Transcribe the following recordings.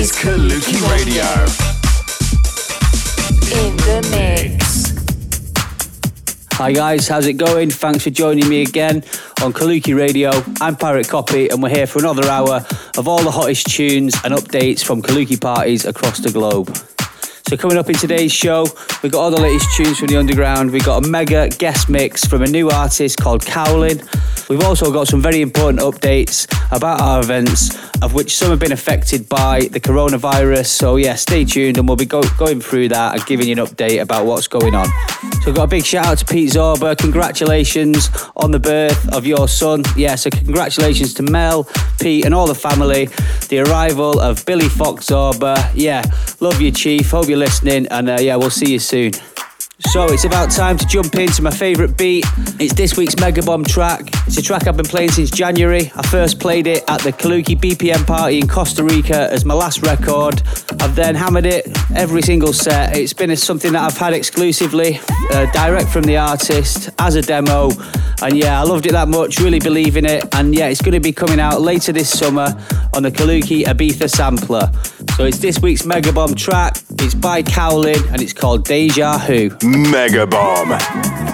is Kaluki Radio. in the mix. Hi guys, how's it going? Thanks for joining me again on Kaluki Radio. I'm Pirate Copy and we're here for another hour of all the hottest tunes and updates from Kaluki parties across the globe. So coming up in today's show, we've got all the latest tunes from the underground. We've got a mega guest mix from a new artist called Cowlin. We've also got some very important updates about our events, of which some have been affected by the coronavirus. So yeah, stay tuned and we'll be go- going through that and giving you an update about what's going on. So we've got a big shout out to Pete Zorba. Congratulations on the birth of your son. Yeah, so congratulations to Mel, Pete, and all the family. The arrival of Billy Fox Zorba. Yeah, love you, Chief. Hope you're listening, and uh, yeah, we'll see you soon. So it's about time to jump into my favourite beat. It's this week's Mega Bomb track. It's a track I've been playing since January. I first played it at the Kaluki BPM party in Costa Rica as my last record. I've then hammered it every single set. It's been something that I've had exclusively, uh, direct from the artist, as a demo. And yeah, I loved it that much, really believe in it. And yeah, it's going to be coming out later this summer on the Kaluki Ibiza sampler. So it's this week's Mega Bomb track. It's by Cowlin and it's called Deja Who. Mega Bomb.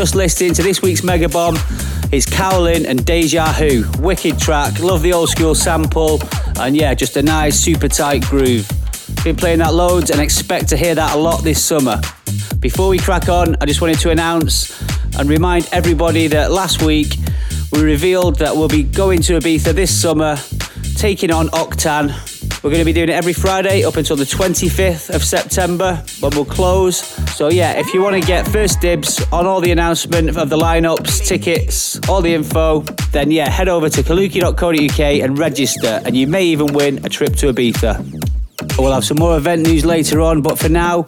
Just listening to this week's Mega Bomb. It's Cowlin and Deja Who. Wicked track. Love the old school sample. And yeah, just a nice, super tight groove. Been playing that loads and expect to hear that a lot this summer. Before we crack on, I just wanted to announce and remind everybody that last week we revealed that we'll be going to Ibiza this summer, taking on Octan. We're going to be doing it every Friday up until the 25th of September when we'll close. So, yeah, if you want to get first dibs on all the announcement of the lineups, tickets, all the info, then yeah, head over to kaluki.co.uk and register, and you may even win a trip to Ibiza. We'll have some more event news later on, but for now,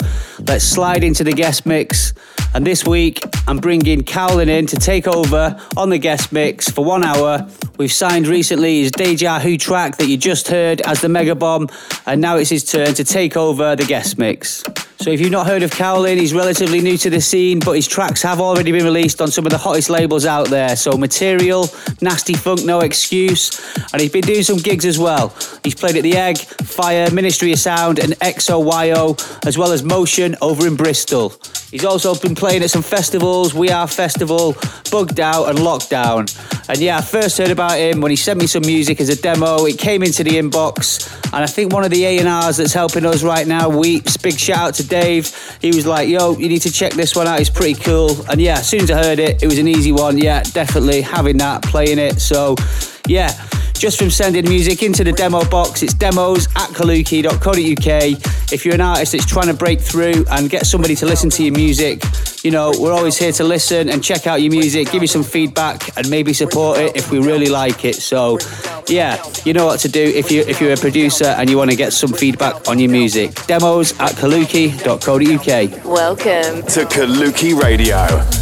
let's slide into the guest mix. And this week, I'm bringing Cowlin in to take over on the guest mix for one hour. We've signed recently his Deja Who track that you just heard as the Mega Bomb, and now it's his turn to take over the guest mix. So if you've not heard of Cowlin, he's relatively new to the scene, but his tracks have already been released on some of the hottest labels out there. So Material, Nasty Funk, No Excuse, and he's been doing some gigs as well. He's played at The Egg, Fire, Ministry of Sound, and XOYO, as well as Motion over in Bristol. He's also been playing at some festivals, We Are Festival, Bugged Out, and Lockdown. And yeah, I first heard about him when he sent me some music as a demo. It came into the inbox, and I think one of the A&Rs that's helping us right now, Weeps, big shout out to Dave. He was like, yo, you need to check this one out, it's pretty cool. And yeah, as soon as I heard it, it was an easy one. Yeah, definitely having that, playing it. So yeah, just from sending music into the demo box. It's demos at kaluki.co.uk. If you're an artist that's trying to break through and get somebody to listen to your music, you know, we're always here to listen and check out your music, give you some feedback, and maybe support it if we really like it. So, yeah, you know what to do if you if you're a producer and you want to get some feedback on your music. Demos at kaluki.co.uk. Welcome. To Kaluki Radio.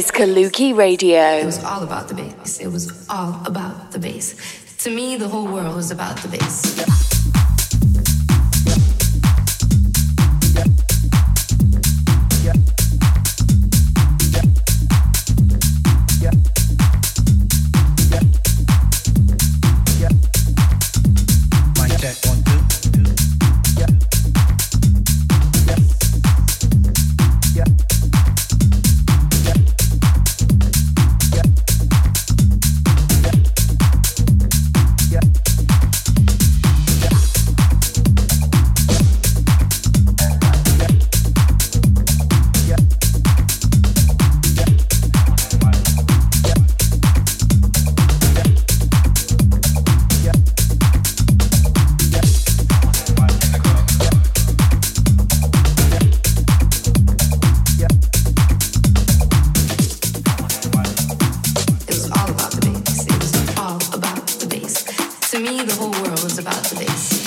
is Kaluki Radio. It was all about the bass. It was all about the bass. To me, the whole world is about the bass. me, the whole world is about the bass.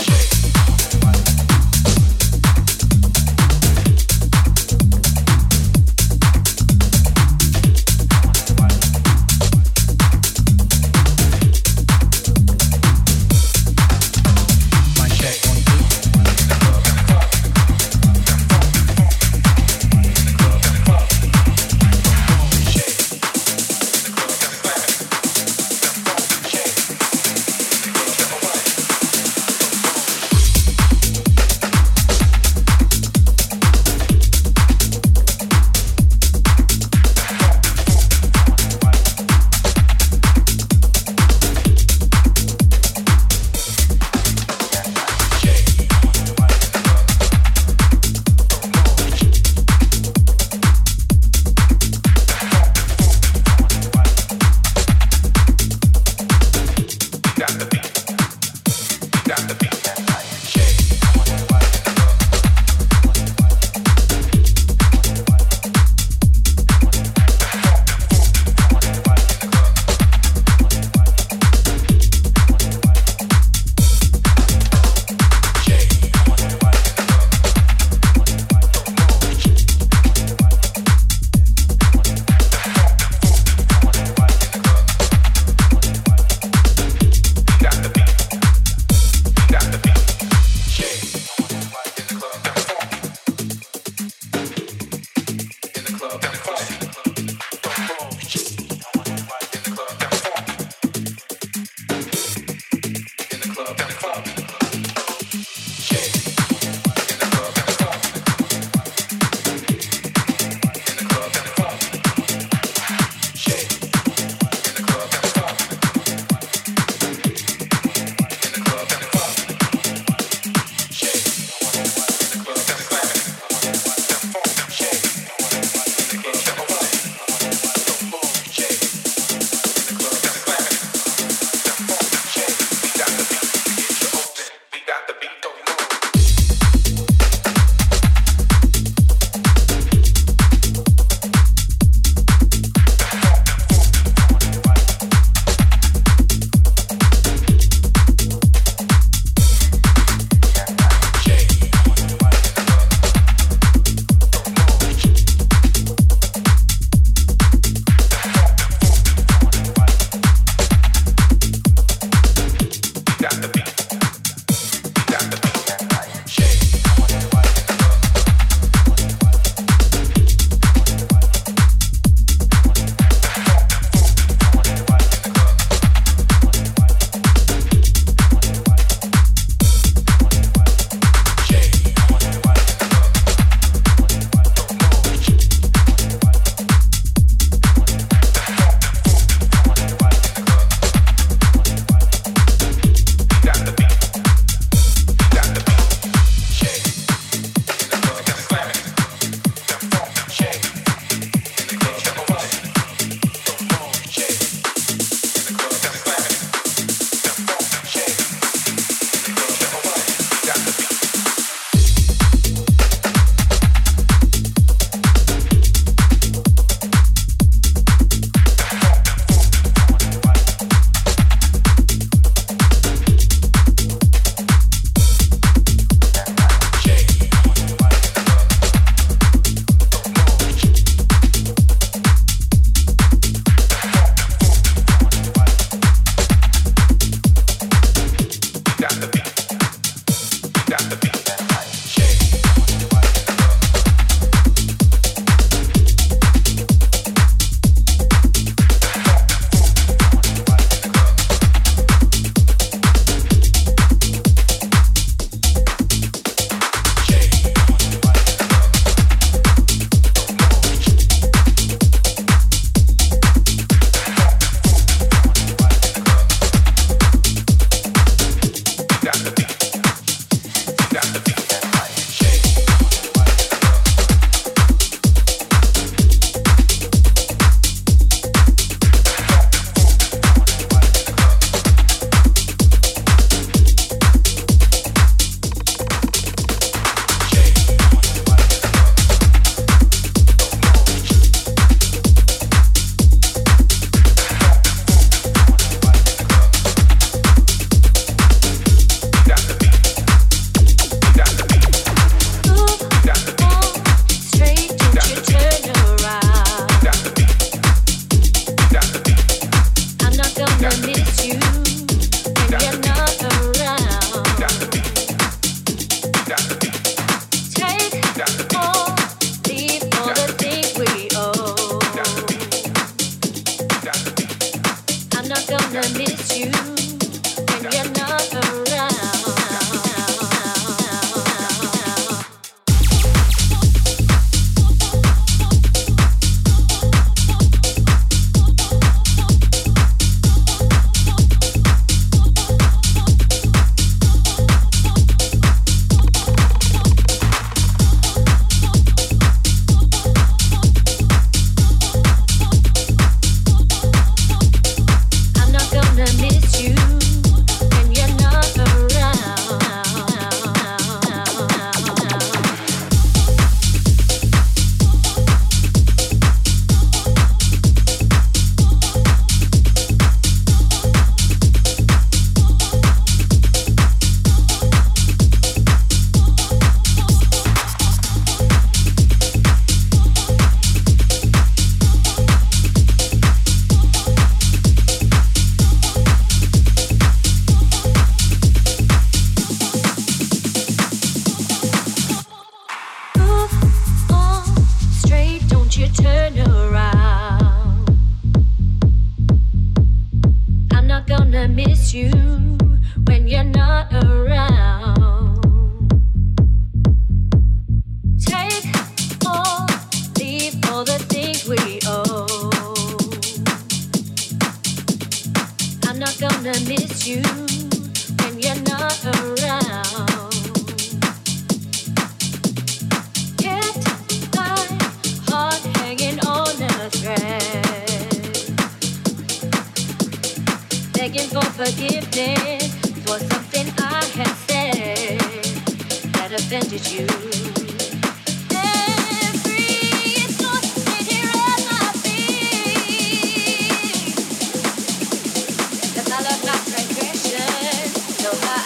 Transgression,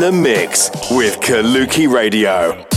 the mix with Kaluki Radio.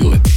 Feel it.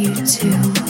You to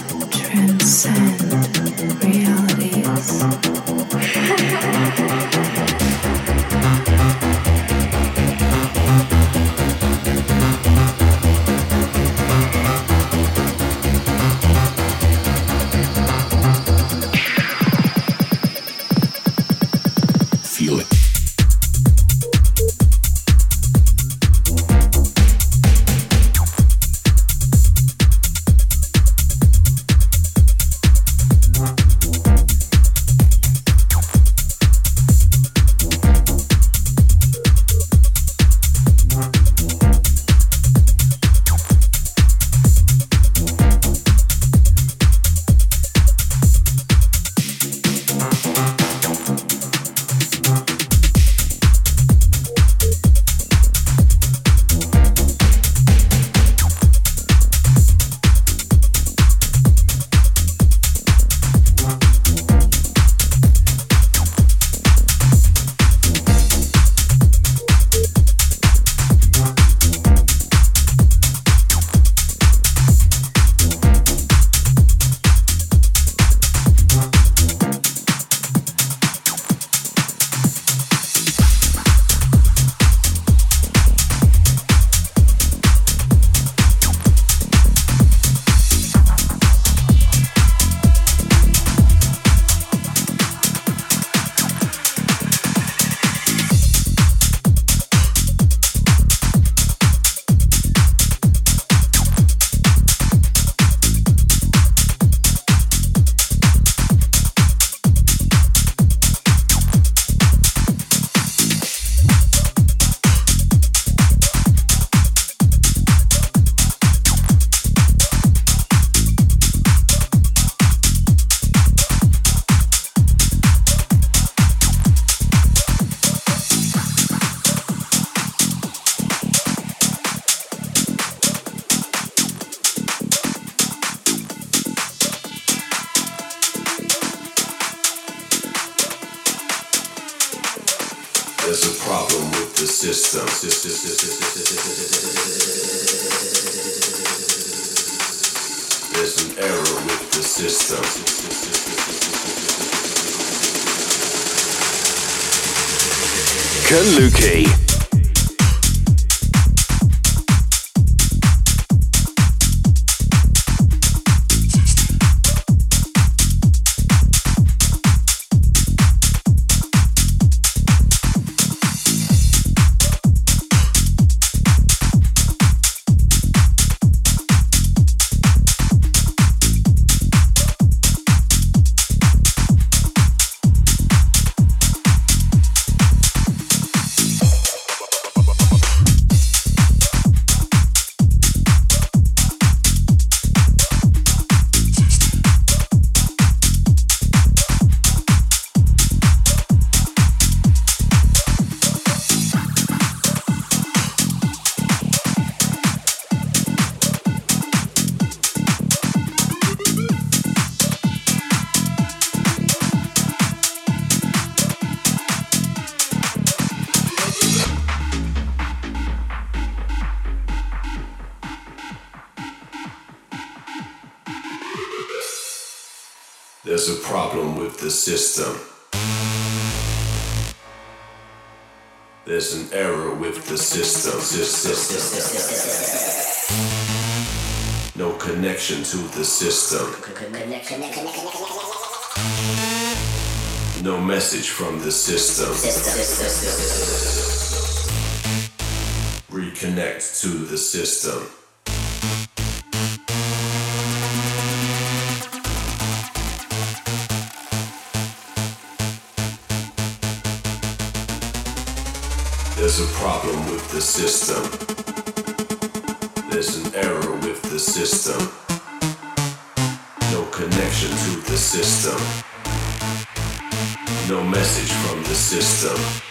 There's a problem with the system. There's an error with the system. No connection to the system. No message from the system. Reconnect to the system. There's a problem with the system. There's an error with the system. No connection to the system. No message from the system.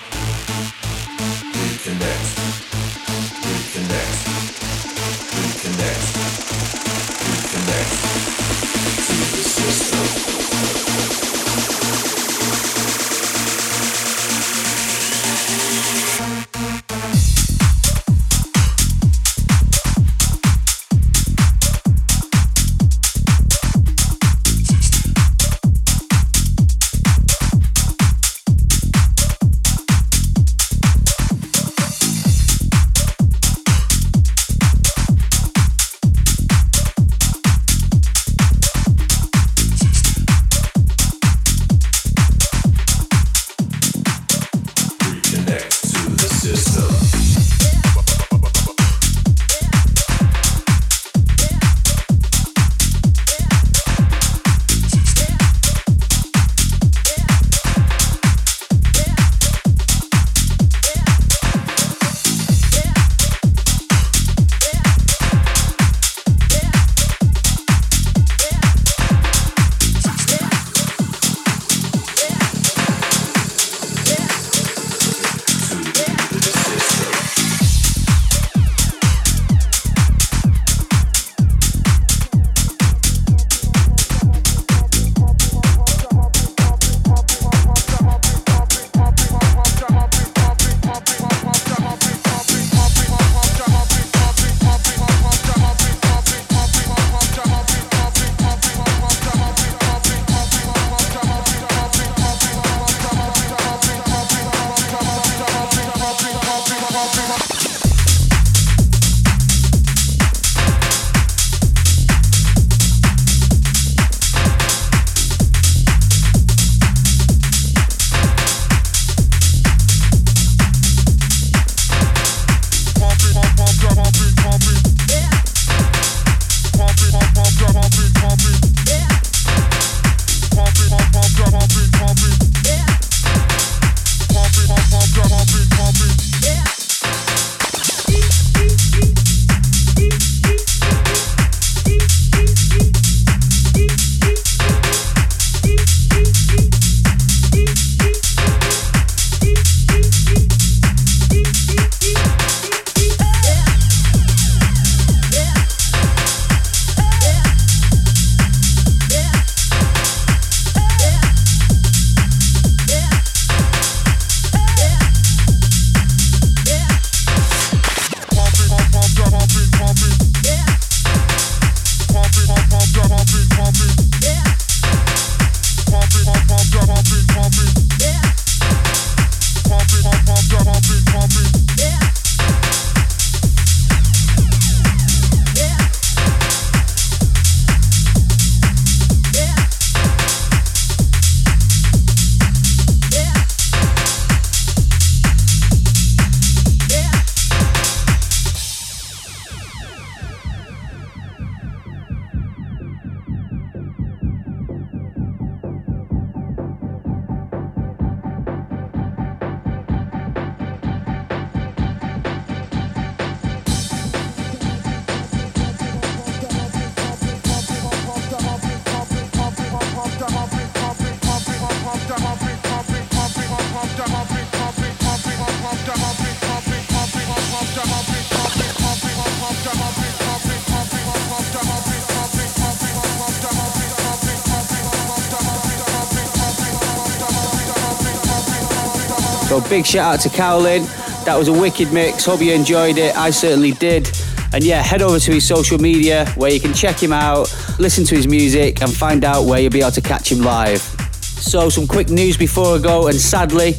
Big shout out to Cowlin. That was a wicked mix. Hope you enjoyed it. I certainly did. And yeah, head over to his social media where you can check him out, listen to his music, and find out where you'll be able to catch him live. So, some quick news before I go, and sadly,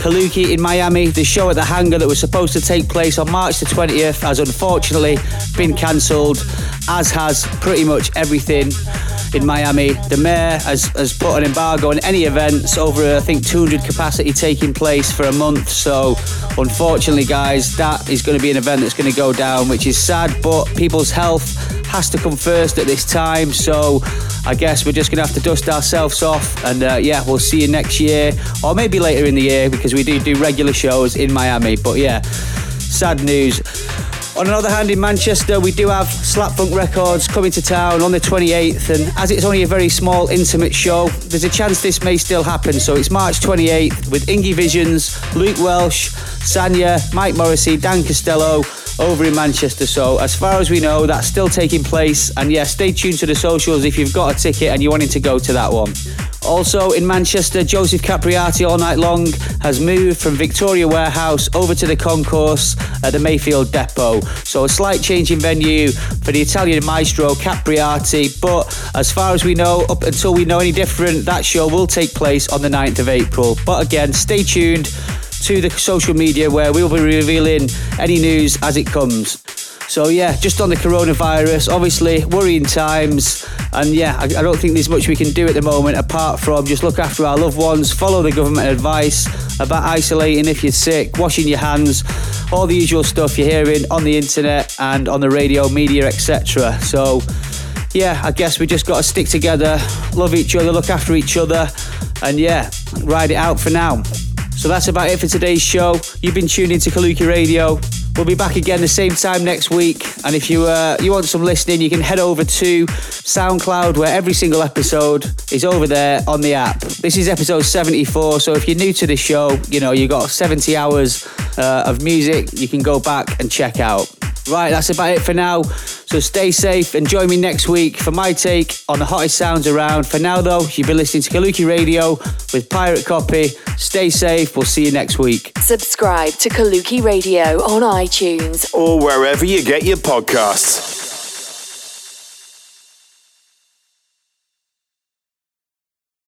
Kaluki in Miami, the show at the hangar that was supposed to take place on March the 20th has unfortunately been cancelled, as has pretty much everything in Miami. The mayor has, has put an embargo on any events over, I think, 200 capacity taking place for a month. So, unfortunately, guys, that is going to be an event that's going to go down, which is sad, but people's health has to come first at this time. So, I guess we're just going to have to dust ourselves off and uh, yeah, we'll see you next year or maybe later in the year because we do do regular shows in Miami. But yeah, sad news. On another hand, in Manchester, we do have Slap Funk Records coming to town on the 28th, and as it's only a very small, intimate show, there's a chance this may still happen. So it's March 28th with Ingy Visions, Luke Welsh, Sanya, Mike Morrissey, Dan Costello over in Manchester. So as far as we know, that's still taking place. And yeah, stay tuned to the socials if you've got a ticket and you're wanting to go to that one. Also in Manchester, Joseph Capriati all night long has moved from Victoria Warehouse over to the concourse at the Mayfield Depot. So a slight change in venue for the Italian maestro Capriati. But as far as we know, up until we know any different, that show will take place on the 9th of April. But again, stay tuned to the social media where we'll be revealing any news as it comes. So yeah, just on the coronavirus, obviously worrying times, and yeah, I, I, don't think there's much we can do at the moment apart from just look after our loved ones, follow the government advice about isolating if you're sick, washing your hands, all the usual stuff you're hearing on the internet and on the radio, media, etc. So yeah, I guess we just got to stick together, love each other, look after each other, and yeah, ride it out for now. So that's about it for today's show. You've been tuning to Kaluki Radio. We'll be back again the same time next week. And if you uh, you want some listening, you can head over to SoundCloud, where every single episode is over there on the app. This is episode 74. So if you're new to the show, you know you got 70 hours uh, of music. You can go back and check out. Right, that's about it for now. So stay safe and join me next week for my take on the hottest sounds around. For now, though, you've been listening to Kaluki Radio with Pirate Copy. Stay safe. We'll see you next week. Subscribe to Kaluki Radio on iTunes or wherever you get your podcasts.